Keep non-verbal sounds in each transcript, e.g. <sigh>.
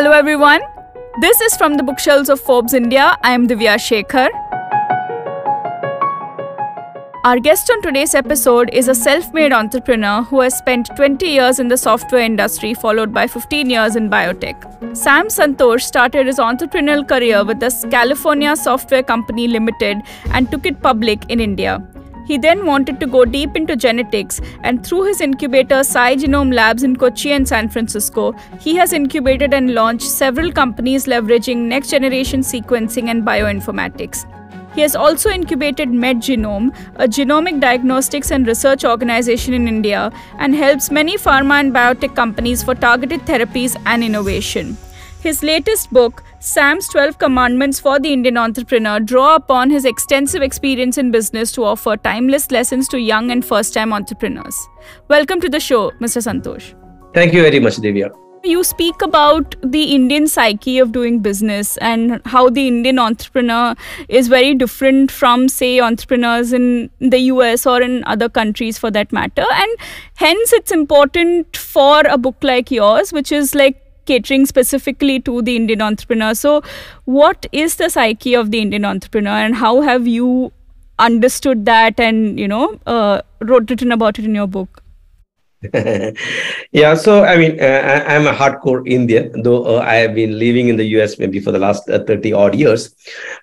Hello, everyone. This is from the bookshelves of Forbes India. I am Divya Shekhar. Our guest on today's episode is a self made entrepreneur who has spent 20 years in the software industry, followed by 15 years in biotech. Sam Santhosh started his entrepreneurial career with the California Software Company Limited and took it public in India. He then wanted to go deep into genetics, and through his incubator Genome Labs in Kochi and San Francisco, he has incubated and launched several companies leveraging next generation sequencing and bioinformatics. He has also incubated MedGenome, a genomic diagnostics and research organization in India, and helps many pharma and biotech companies for targeted therapies and innovation. His latest book, Sam's 12 Commandments for the Indian Entrepreneur, draw upon his extensive experience in business to offer timeless lessons to young and first-time entrepreneurs. Welcome to the show, Mr. Santhosh. Thank you very much, Divya. You speak about the Indian psyche of doing business and how the Indian entrepreneur is very different from, say, entrepreneurs in the US or in other countries for that matter. And hence, it's important for a book like yours, which is like catering specifically to the Indian entrepreneur. So, what is the psyche of the Indian entrepreneur, and how have you understood that and you know uh, wrote written about it in your book? <laughs> yeah, so I mean, uh, I, am a hardcore Indian, though uh, I have been living in the US maybe for the last uh, 30 odd years.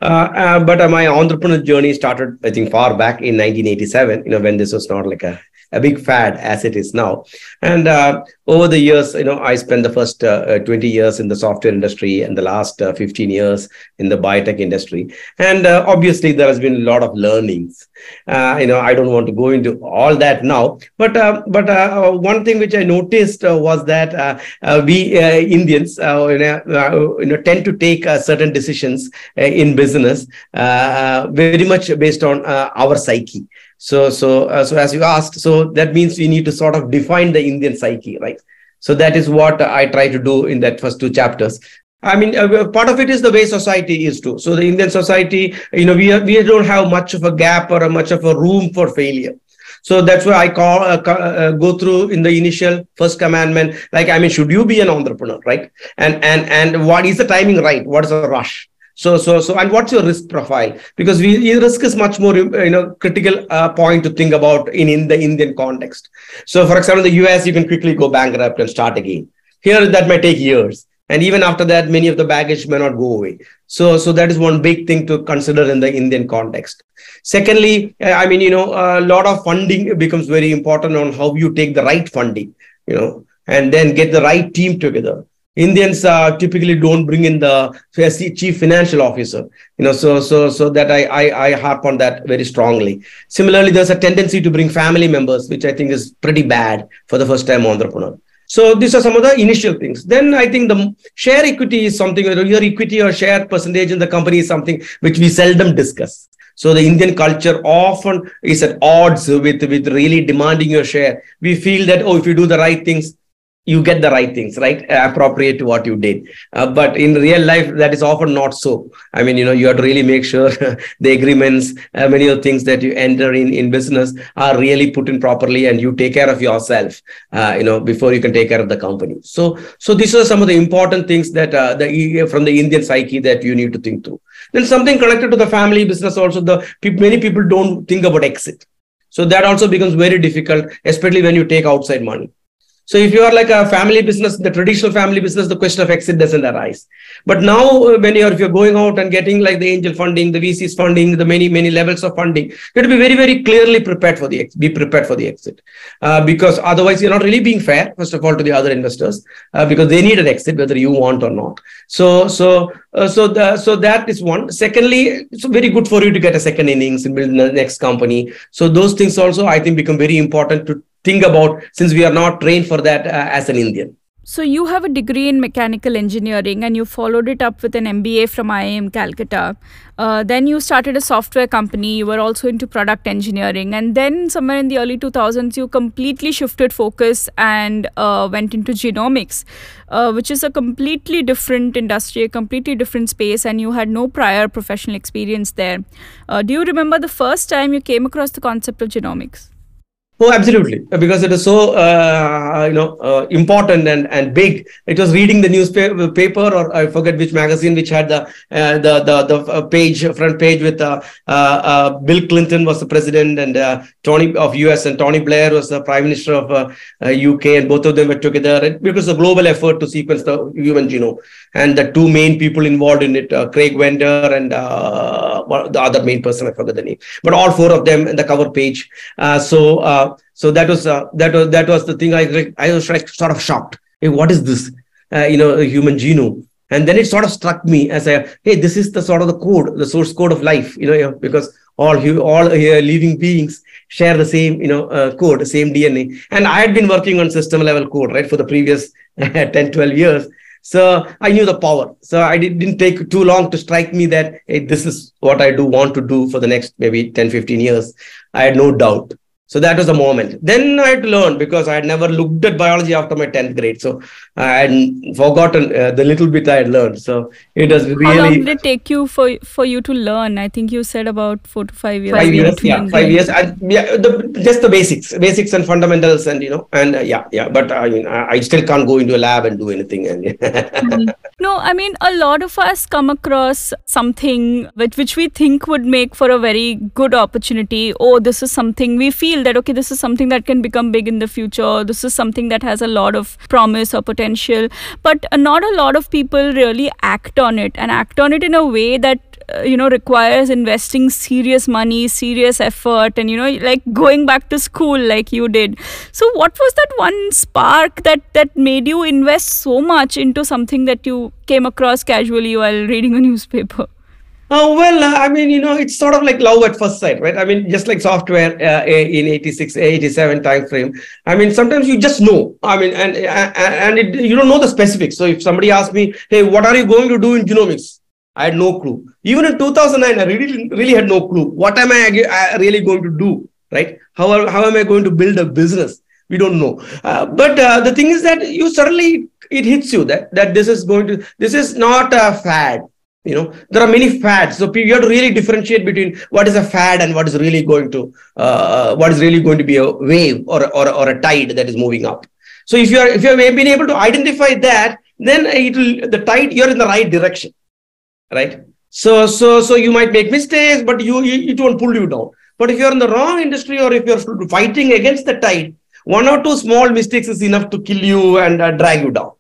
Uh, uh, but my entrepreneur journey started, I think, far back in 1987, you know, when this was not like a a big fad as it is now. And uh, over the years, you know, I spent the first uh, uh 20 years in the software industry and the last uh, 15 years in the biotech industry. And uh, obviously, there has been a lot of learnings. Uh, you know, I don't want to go into all that now, but uh, but uh, one thing which I noticed was that we Indians, you know, you know, tend to take certain decisions in business very much based on our psyche so, so, uh, so as you asked, so that means we need to sort of define the Indian psyche, right? So that is what I try to do in that first two chapters. I mean, uh, part of it is the way society is too. So the Indian society, you know, we we don't have much of a gap or a much of a room for failure. So that's why I call uh, uh, go through in the initial first commandment. Like, I mean, should you be an entrepreneur, right? And and and what is the timing right? What is the rush? So, so, so, and what's your risk profile? Because we risk is much more, you know, critical uh, point to think about in, in the Indian context. So, for example, in the US, you can quickly go bankrupt and start again. Here, that might take years. And even after that, many of the baggage may not go away. So, so that is one big thing to consider in the Indian context. Secondly, I mean, you know, a lot of funding becomes very important on how you take the right funding, you know, and then get the right team together Indians uh, typically don't bring in the chief financial officer, you know, so so so that I, I I harp on that very strongly. Similarly, there's a tendency to bring family members, which I think is pretty bad for the first time entrepreneur. So these are some of the initial things. Then I think the share equity is something, your equity or share percentage in the company is something which we seldom discuss. So the Indian culture often is at odds with, with really demanding your share. We feel that, oh, if you do the right things, you get the right things right? Uh, appropriate to what you did. Uh, but in real life that is often not so. I mean you know you have to really make sure <laughs> the agreements uh, many of the things that you enter in in business are really put in properly and you take care of yourself uh, you know before you can take care of the company. So so these are some of the important things that uh, the from the indian psyche that you need to think through. Then something connected to the family business also the many people don't think about exit. So that also becomes very difficult especially when you take outside money so if you are like a family business, the traditional family business, the question of exit doesn't arise. But now uh, when you're if you're going out and getting like the angel funding, the VCs funding, the many, many levels of funding, you have to be very, very clearly prepared for the exit, be prepared for the exit. Uh, because otherwise you're not really being fair, first of all, to the other investors, uh, because they need an exit, whether you want or not. So so uh, so the, so that is one. Secondly, it's very good for you to get a second innings and build the next company. So those things also I think become very important to think about since we are not trained for that uh, as an Indian. So you have a degree in mechanical engineering and you followed it up with an MBA from IIM Calcutta. Uh, then you started a software company. You were also into product engineering, and then somewhere in the early 2000s, you completely shifted focus and uh, went into genomics, uh, which is a completely different industry, a completely different space, and you had no prior professional experience there. Uh, do you remember the first time you came across the concept of genomics? Oh, absolutely, because it is so uh, you know uh, important and and big. It was reading the newspaper, or I forget which magazine, which had the uh, the the the uh, page front page with uh, uh, Bill Clinton was the president and Tony of US and Tony Blair was the prime minister of UK, and both of them were together. It was a global effort to sequence the human genome, and the two main people involved in it, Craig Venter and the other main person, I forget the name, but all four of them in the cover page. so so that was uh, that was that was the thing I I was like sort of shocked. Hey, what is this? Uh, you know, human genome. And then it sort of struck me as a hey, this is the sort of the code, the source code of life. You know, because all all uh, living beings share the same you know uh, code, the same DNA. And I had been working on system level code right for the previous <laughs> 10, 12 years. So I knew the power. So I did, not take too long to strike me that hey, this is what I do want to do for the next maybe 10, 15 years. I had no doubt. So that was the moment. Then I had to learn because I had never looked at biology after my 10th grade. So I had forgotten uh, the little bit I had learned. So it was really. How long did it take you for for you to learn? I think you said about four to five years. Five years, yeah, five years. I, yeah, the, just the basics, basics and fundamentals, and you know, and uh, yeah, yeah. But I mean, I, I, still can't go into a lab and do anything. And <laughs> mm-hmm. No, I mean, a lot of us come across something which which we think would make for a very good opportunity. Oh, this is something we feel that okay this is something that can become big in the future this is something that has a lot of promise or potential but not a lot of people really act on it and act on it in a way that uh, you know requires investing serious money serious effort and you know like going back to school like you did so what was that one spark that that made you invest so much into something that you came across casually while reading a <laughs> newspaper Oh, well, uh, I mean, you know, it's sort of like love at first sight, right? I mean, just like software uh, in 86, 87 time frame. I mean, sometimes you just know. I mean, and and it, you don't know the specifics. So if somebody asks me, hey, what are you going to do in genomics? I had no clue. Even in 2009, I really, really had no clue. What am I really going to do, right? How, how am I going to build a business? We don't know. Uh, but uh, the thing is that you suddenly, it hits you that, that this is going to, this is not a fad you know there are many fads so you have to really differentiate between what is a fad and what is really going to uh, what is really going to be a wave or, or, or a tide that is moving up so if you are if you have been able to identify that then it will the tide you're in the right direction right so so so you might make mistakes but you, you it won't pull you down but if you're in the wrong industry or if you're fighting against the tide one or two small mistakes is enough to kill you and uh, drag you down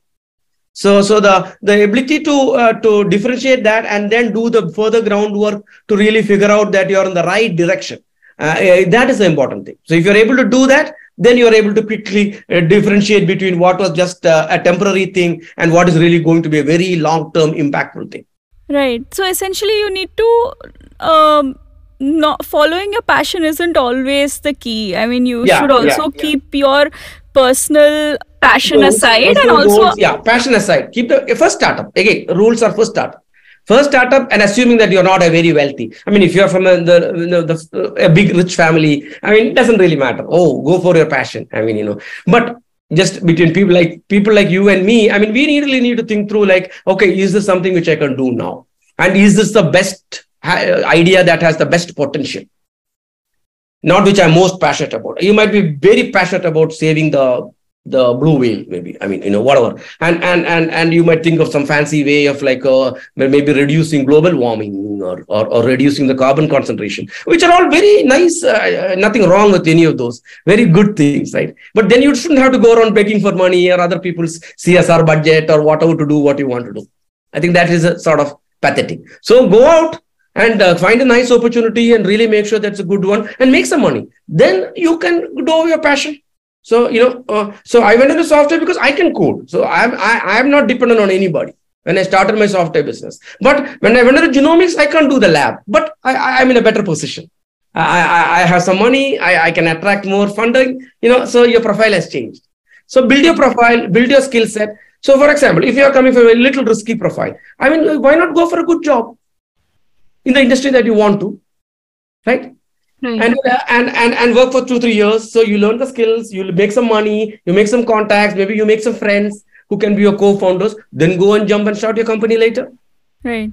so, so the, the ability to, uh, to differentiate that and then do the further groundwork to really figure out that you're in the right direction. Uh, eh, that is the important thing. So if you're able to do that, then you're able to quickly uh, differentiate between what was just uh, a temporary thing and what is really going to be a very long-term impactful thing. Right. So essentially, you need to um, not following your passion isn't always the key. I mean, you yeah, should also yeah, keep yeah. your personal passion goals, aside and also goals, yeah passion aside. Keep the first startup. Again rules are first startup. First startup and assuming that you're not a very wealthy. I mean if you're from a, the, the, the, a big rich family i mean it doesn't really matter. Oh go for your passion. I mean you know. But just between people like people like you and me i mean we really need to think through like okay is this something which i can do now? And is this the best uh, idea that has the best potential? Not which i'm most passionate about. You might be very passionate about saving the the blue whale maybe. I mean you know whatever. And and and and you might think of some fancy way of like uh, maybe reducing global warming or, or, or reducing the carbon concentration which are all very nice uh, uh nothing wrong with any of those. Very good things right? But then you shouldn't have to go around begging for money or other people's csr budget or whatever to do what you want to do. I think that is a sort of pathetic. So go out and uh, find a nice opportunity and really make sure that's a good one and make some money. Then you can do your passion so, you know, uh, so I went into software because I can code. So I'm, I, I'm not dependent on anybody when I started my software business. But when I went into genomics, I can't do the lab, but I, I'm in a better position. I, I, I have some money, I, I can attract more funding, you know, so your profile has changed. So build your profile, build your skill set. So for example, if you are coming from a little risky profile, I mean, why not go for a good job in the industry that you want to, right? Right. And, uh, and and and work for two three years so you learn the skills you make some money you make some contacts maybe you make some friends who can be your co-founders then go and jump and start your company later Right.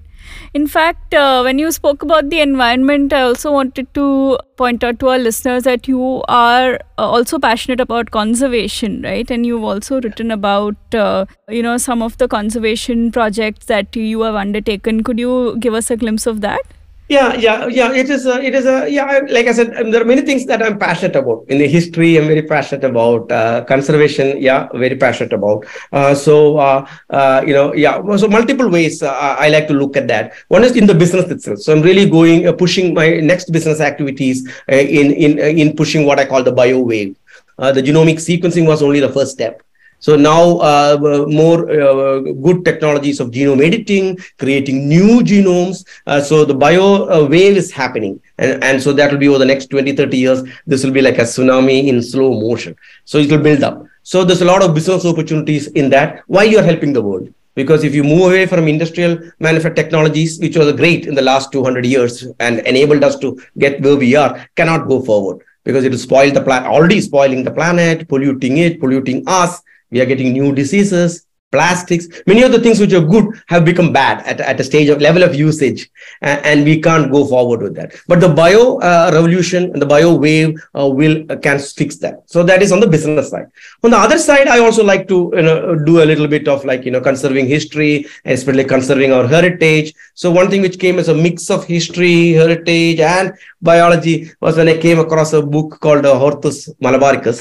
In fact, uh, when you spoke about the environment, I also wanted to point out to our listeners that you are uh, also passionate about conservation, right? And you've also written about, uh, you know, some of the conservation projects that you have undertaken. Could you give us a glimpse of that? Yeah yeah yeah it is a, it is a yeah like i said um, there are many things that i'm passionate about. In the history i'm very passionate about uh, conservation yeah very passionate about. Uh, so uh, uh you know yeah so multiple ways uh, i like to look at that. One is in the business itself. So i'm really going uh, pushing my next business activities in in in pushing what i call the bio wave. The genomic sequencing was only the first step so now uh, more uh, good technologies of genome editing, creating new genomes. Uh, so the bio uh, wave is happening. And, and so that will be over the next 20, 30 years. This will be like a tsunami in slow motion. So it will build up. So there's a lot of business opportunities in that while you're helping the world. Because if you move away from industrial manufacturing technologies, which was great in the last 200 years and enabled us to get where we are, cannot go forward because it will spoil the planet, already spoiling the planet, polluting it, polluting us we are getting new diseases plastics many of the things which are good have become bad at, at a stage of level of usage and, we can't go forward with that. But the bio uh, revolution and the bio wave uh, will uh, can fix that. So that is on the business side. On the other side i also like to you know do a little bit of like you know conserving history especially conserving our heritage. So one thing which came as a mix of history heritage and biology was when i came across a book called uh, hortus malabaricus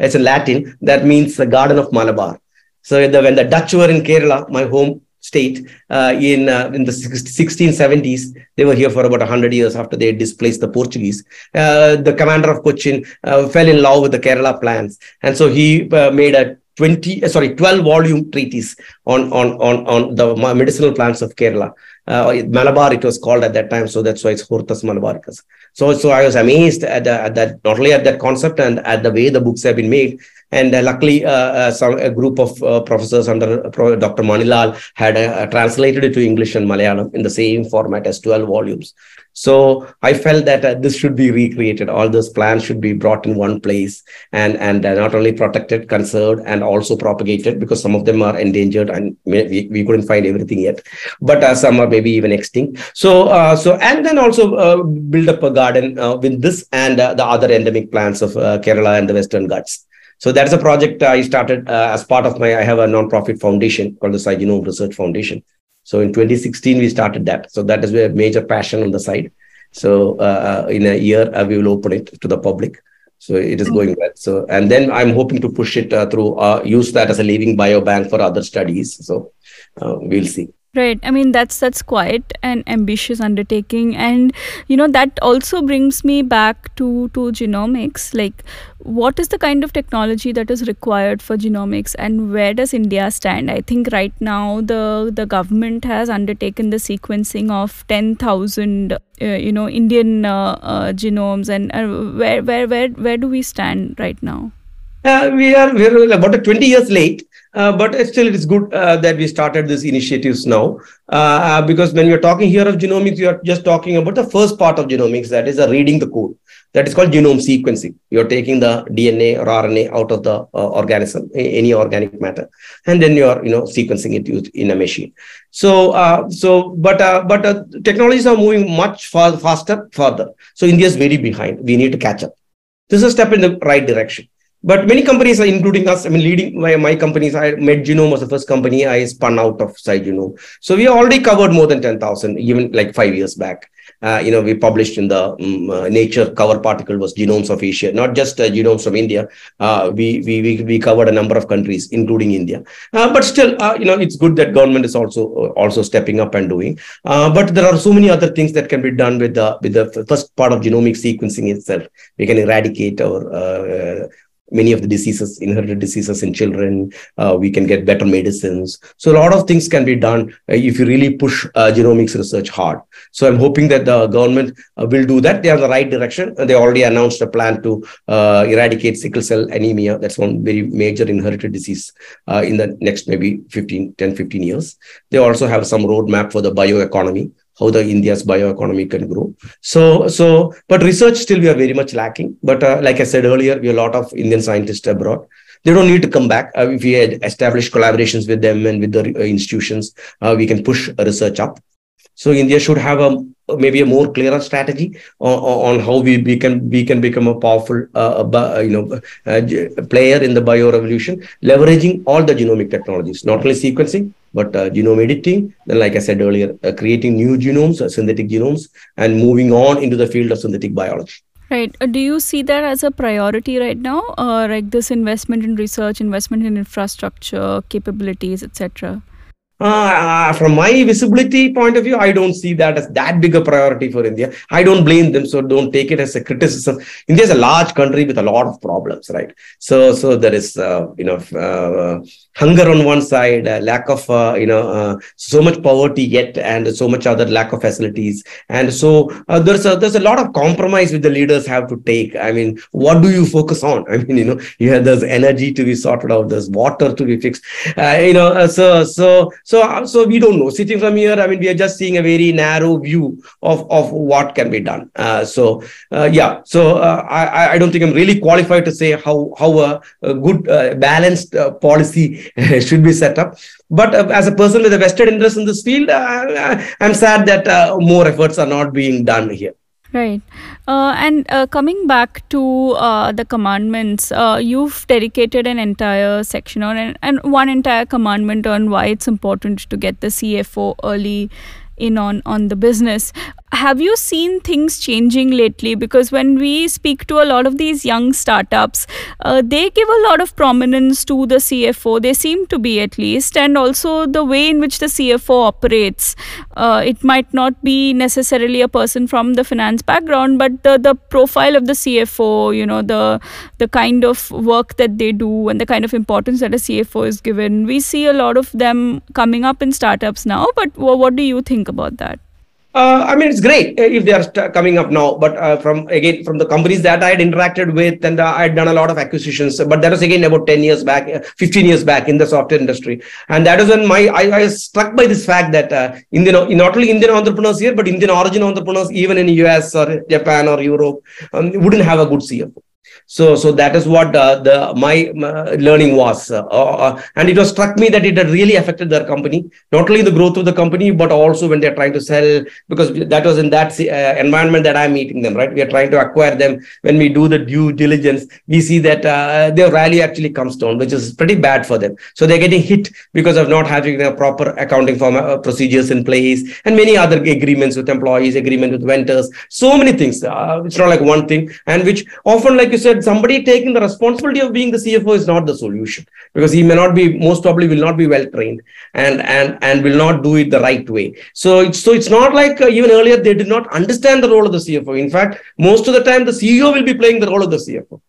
it's in Latin. That means the Garden of Malabar. So the, when the Dutch were in Kerala, my home state, uh, in uh, in the 1670s, they were here for about 100 years after they displaced the Portuguese. Uh, the commander of Cochin uh, fell in love with the Kerala plants, and so he uh, made a 20 uh, sorry 12 volume treatise on on on on the medicinal plants of kerala uh, malabar it was called at that time so that's why it's hortus malabaricus so, so I was amazed at, at that, not only at that concept and at the way the books have been made. And uh, luckily, uh, uh some a group of uh, professors under Dr. Manilal had uh, translated it to English and Malayalam in the same format as 12 volumes. So I felt that uh, this should be recreated. All those plants should be brought in one place and and not only protected, conserved, and also propagated because some of them are endangered and we, we couldn't find everything yet. But some are maybe even extinct. So so and then also build up a garden with this and the other endemic plants of Kerala and the Western Ghats. So that's a project I started as part of my. I have a non-profit foundation called the Genome Research Foundation so in 2016, we started that. So that is a major passion on the side. So uh, uh, in a year, uh, we will open it to the public. So it is going well. So and then I'm hoping to push it uh, through uh, use that as a living biobank for other studies. So uh, we'll see. Right. I mean, that's that's quite an ambitious undertaking, and you know that also brings me back to to genomics. Like, what is the kind of technology that is required for genomics, and where does India stand? I think right now the the government has undertaken the sequencing of ten thousand, uh, you know, Indian uh, uh, genomes, and uh, where where where where do we stand right now? Uh, we are we are about 20 years late uh, but still, it is good uh, that we started these initiatives now uh, uh, because when you're talking here of genomics, you are just talking about the first part of genomics, that is reading the code. That is called genome sequencing. You're taking the DNA or RNA out of the uh, organism, any organic matter, and then you're you know sequencing it in a machine. So so but but technologies are moving much far, faster further. So India is very behind. We need to catch up. This is a step in the right direction but many companies are including us. I mean, leading my, my companies, I MedGenome was the first company I spun out of SciGenom. So we already covered more than 10,000, even like five years back. Uh, you know, we published in the um, uh, Nature cover particle was genomes of Asia, not just uh, genomes from India. Uh, we, we, we, we covered a number of countries, including India. Uh, but still, uh, you know, it's good that government is also also stepping up and doing. but there are so many other things that can be done with the with the first part of genomic sequencing itself. We can eradicate our many of the diseases, inherited diseases in children. Uh, we can get better medicines. So a lot of things can be done uh, if you really push uh, genomics research hard. So I'm hoping that the government uh, will do that. They are in the right direction. They already announced a plan to uh, eradicate sickle cell anemia. That's one very major inherited disease uh, in the next maybe 15, 10, 15 years. They also have some roadmap for the bioeconomy how the India's bioeconomy can grow. So, so, but research still we are very much lacking. But uh, like I said earlier, we have a lot of Indian scientists abroad. They don't need to come back. Uh, if we had established collaborations with them and with the uh, institutions, uh, we can push research up. So India should have a maybe a more clearer strategy on, on how we, we can we can become a powerful uh, uh you know uh, player in the bio revolution, leveraging all the genomic technologies, not only sequencing but uh, genome editing. Then, like I said earlier, uh, creating new genomes, uh, synthetic genomes, and moving on into the field of synthetic biology. Right. Uh, do you see that as a priority right now, uh, like this investment in research, investment in infrastructure, capabilities, etc.? Uh, from my visibility point of view, I don't see that as that big a priority for India. I don't blame them, so don't take it as a criticism. India is a large country with a lot of problems, right? So, so there is, uh, you know, uh, hunger on one side, lack of, uh, you know, uh, so much poverty yet, and so much other lack of facilities, and so uh, there's a there's a lot of compromise which the leaders have to take. I mean, what do you focus on? <laughs> I mean, you know, you have there's energy to be sorted out, there's water to be fixed, you know, so so so, uh, so we don't know. Sitting from here, I mean, we are just seeing a very narrow view of, of what can be done. Uh, so, uh, yeah. So, uh, I, I don't think I'm really qualified to say how how a, a good uh, balanced uh, policy <laughs> should be set up. But as a person with a vested interest in this field, I'm sad that more efforts are not being done here. Right. Uh, and uh, coming back to uh, the commandments, uh, you've dedicated an entire section on and, and one entire commandment on why it's important to get the CFO early in on on the business. Have you seen things changing lately? Because when we speak to a lot of these young startups uh, they give a lot of prominence to the cfo they seem to be at least and also the way in which the cfo operates. Uh, it might not be necessarily a person from the finance background but the, the profile of the cfo you know the the kind of work that they do and the kind of importance that a cfo is given. We see a lot of them coming up in startups now but what do you think about that uh, I mean, it's great uh, if they are st- coming up now. But uh, from again, from the companies that I had interacted with, and uh, I had done a lot of acquisitions. But that was again about ten years back, uh, fifteen years back in the software industry, and that was when my I, I was struck by this fact that uh, Indian, not only Indian entrepreneurs here, but Indian origin entrepreneurs, even in US or Japan or Europe, um, wouldn't have a good CFO. So, so that is what uh, the my, my learning was, uh, uh, and it was struck me that it had really affected their company, not only the growth of the company, but also when they're trying to sell. Because that was in that uh, environment that I'm meeting them. Right, we are trying to acquire them. When we do the due diligence, we see that uh, their value actually comes down, which is pretty bad for them. So they're getting hit because of not having the proper accounting form uh, procedures in place, and many other agreements with employees, agreement with vendors, so many things. it's not like one thing, and which often, like you said somebody taking the responsibility of being the CFO is not the solution because he may not be, most probably will not be well trained and and and will not do it the right way. So it's so it's not like uh, even earlier they did not understand the role of the CFO. In fact, most of the time the CEO will be playing the role of the CFO.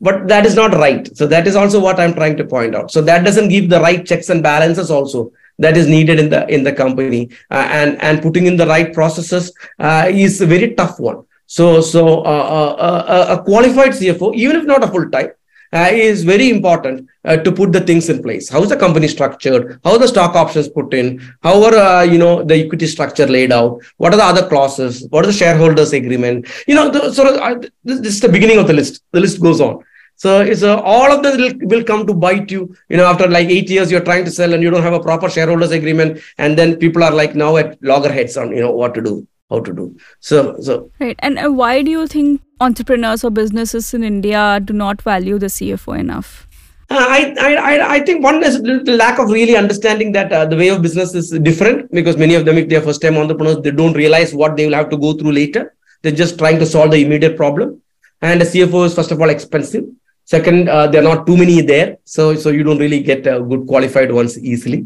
But that is not right. So that is also what I'm trying to point out. So that doesn't give the right checks and balances also that is needed in the in the company uh, and and putting in the right processes uh, is a very tough one so, so uh, uh, uh, a qualified CFO, even if not a full time, uh, is very important uh, to put the things in place. How is the company structured? How are the stock options put in? How are uh, you know the equity structure laid out? What are the other clauses? What are the shareholders agreement? You know, the, sort of this, this, is the beginning of the list. The list goes on. So it's all of this will, will come to bite you. You know, after like eight years, you're trying to sell and you don't have a proper shareholders agreement, and then people are like now at loggerheads on you know what to do how to do. So, so right. And uh, why do you think entrepreneurs or businesses in India do not value the CFO enough? Uh, I, I, I think one is the lack of really understanding that uh, the way of business is different because many of them, if they're first time entrepreneurs, they don't realize what they will have to go through later. They're just trying to solve the immediate problem. And a CFO is, first of all, expensive. Second, uh, there are not too many there, so so you don't really get uh, good qualified ones easily.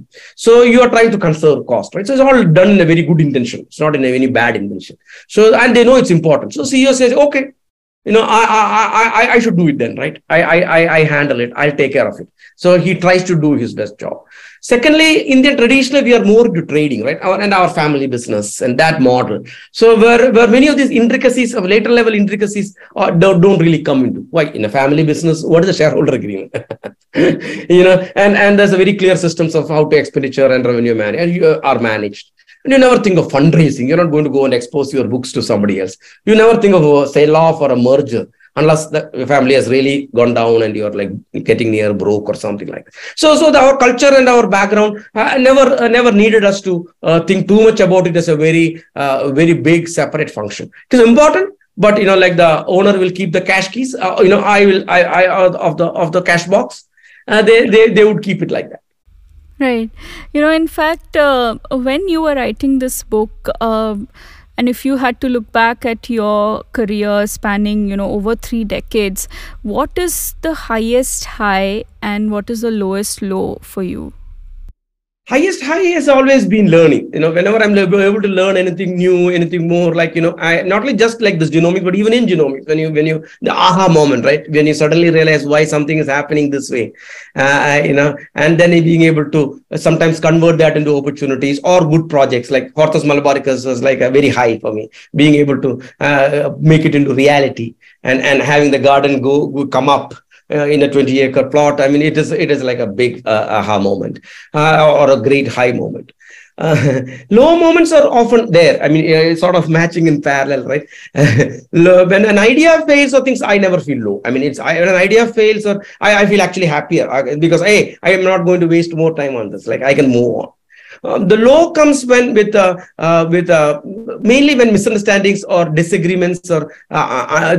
So you are trying to conserve cost, right? So it's all done in a very good intention. It's not in any bad intention. So and they know it's important. So CEO says, okay, you know, I I I I should do it then, right? I I I handle it. I'll take care of it. So he tries to do his best job. Secondly, Indian traditionally we are more to trading, right? Our, and our family business and that model. So where, where many of these intricacies of later level intricacies uh, don't, don't really come into. Why in a family business? What is the shareholder agreement? <laughs> you know, and and there's a very clear systems of how to expenditure and revenue manage and you, uh, are managed. And you never think of fundraising. You're not going to go and expose your books to somebody else. You never think of a sale off or a merger unless the family has really gone down and you're like getting near broke or something like that. So, so the, our culture and our background uh, never uh, never needed us to uh, think too much about it as a very uh, very big separate function. It is important, but you know, like the owner will keep the cash keys. Uh, you know, I will I I of the of the cash box. Uh, they they they would keep it like that. Right. You know, in fact, when you were writing this book, and if you had to look back at your career spanning, you know, over three decades, what is the highest high and what is the lowest low for you? Highest high has always been learning. You know whenever i'm able to learn anything new anything more like you know i not only just like this genomics but even in genomics when you when you the aha moment right? When you suddenly realize why something is happening this way. Uh, you know and then being able to sometimes convert that into opportunities or good projects like hortus malabaricus was like a very high for me. Being able to uh, make it into reality and and having the garden go, go come up uh, in a 20 acre plot. I mean, it is it is like a big uh, aha moment uh, or a great high moment. Uh, <laughs> low moments are often there. I mean, it's sort of matching in parallel, right? <laughs> when an idea fails or things, I never feel low. I mean, it's I, when an idea fails, or I, I feel actually happier uh, because hey, I am not going to waste more time on this. Like I can move on. Um, the low comes when with uh, uh, with uh, mainly when misunderstandings or disagreements or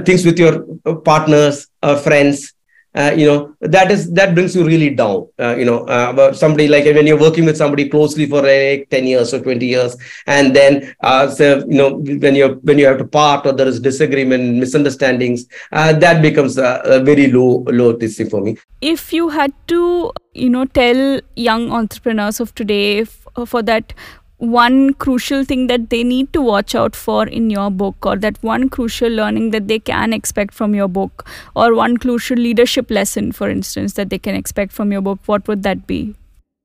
things with your partners friends uh, you know that is that brings you really down. Uh, you know uh, somebody like when you're working with somebody closely for like 10 years or 20 years and then uh, so, you know when you when you have to part or there is disagreement misunderstandings uh, that becomes a, a, very low low thing for me. If you had to you know tell young entrepreneurs of today for that one crucial thing that they need to watch out for in your book or that one crucial learning that they can expect from your book or one crucial leadership lesson for instance that they can expect from your book what would that be?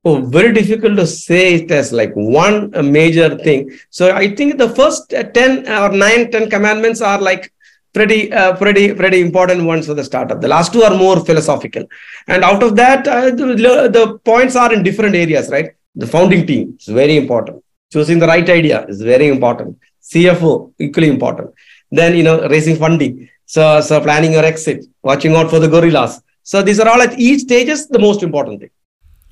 Oh very difficult to say it as like one major thing. So i think the first 10 or 9 10 commandments are like pretty uh, pretty pretty important ones for the startup the last two are more philosophical. And out of that uh, the, the points are in different areas right? The founding team is very important choosing the right idea is very important. Cfo equally important. Then you know raising funding. So so planning your exit. Watching out for the gorillas. So these are all at each stages the most important thing.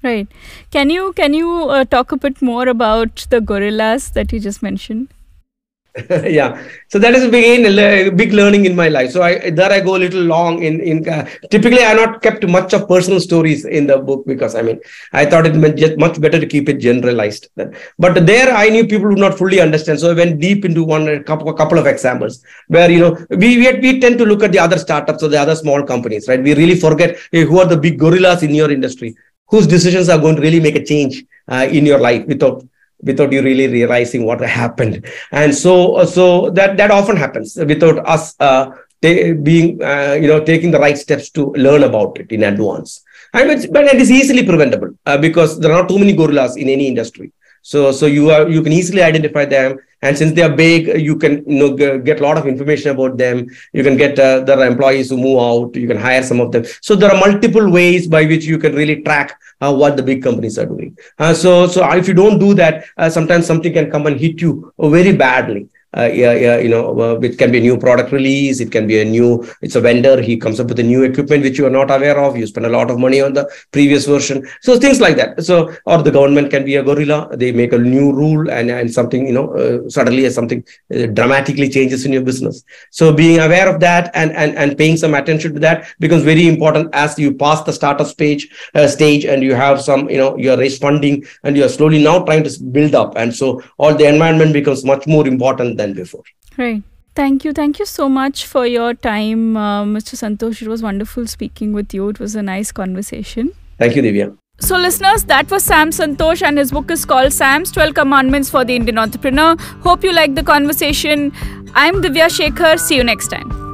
Right. Can you can you uh, talk a bit more about the gorillas that you just mentioned <laughs> yeah. So that is again a big learning in my life. So i there i go a little long in in uh, typically i not kept much of personal stories in the book because i mean i thought it meant just much better to keep it generalized but there i knew people would not fully understand. So i went deep into one a couple, a couple of examples where you know we, we we tend to look at the other startups or the other small companies right? We really forget hey, who are the big gorillas in your industry? Whose decisions are going to really make a change uh, in your life without without you really realizing what happened. And so uh, so that that often happens without us uh, being uh, you know taking the right steps to learn about it in advance. And it's, but it is easily preventable uh, because there are not too many gorillas in any industry so so you are you can easily identify them. And since they are big you can you know get a lot of information about them. You can get uh, their employees who move out. You can hire some of them. So there are multiple ways by which you can really track uh, what the big companies are doing. Uh, so so if you don't do that uh, sometimes something can come and hit you very badly uh, yeah, yeah, you know, uh, it can be a new product release. It can be a new, it's a vendor. He comes up with a new equipment which you are not aware of. You spend a lot of money on the previous version. So things like that. So, or the government can be a gorilla. They make a new rule and, and something, you know, uh, suddenly something uh, dramatically changes in your business. So being aware of that and, and, and paying some attention to that becomes very important as you pass the startup stage, uh, stage and you have some, you know, you're raised funding and you're slowly now trying to build up. And so all the environment becomes much more important than before. Right. Thank you. Thank you so much for your time, uh, Mr. Santhosh. It was wonderful speaking with you. It was a nice conversation. Thank you, Divya. So, listeners, that was Sam Santhosh, and his book is called Sam's 12 Commandments for the Indian Entrepreneur. Hope you liked the conversation. I'm Divya Shekhar. See you next time.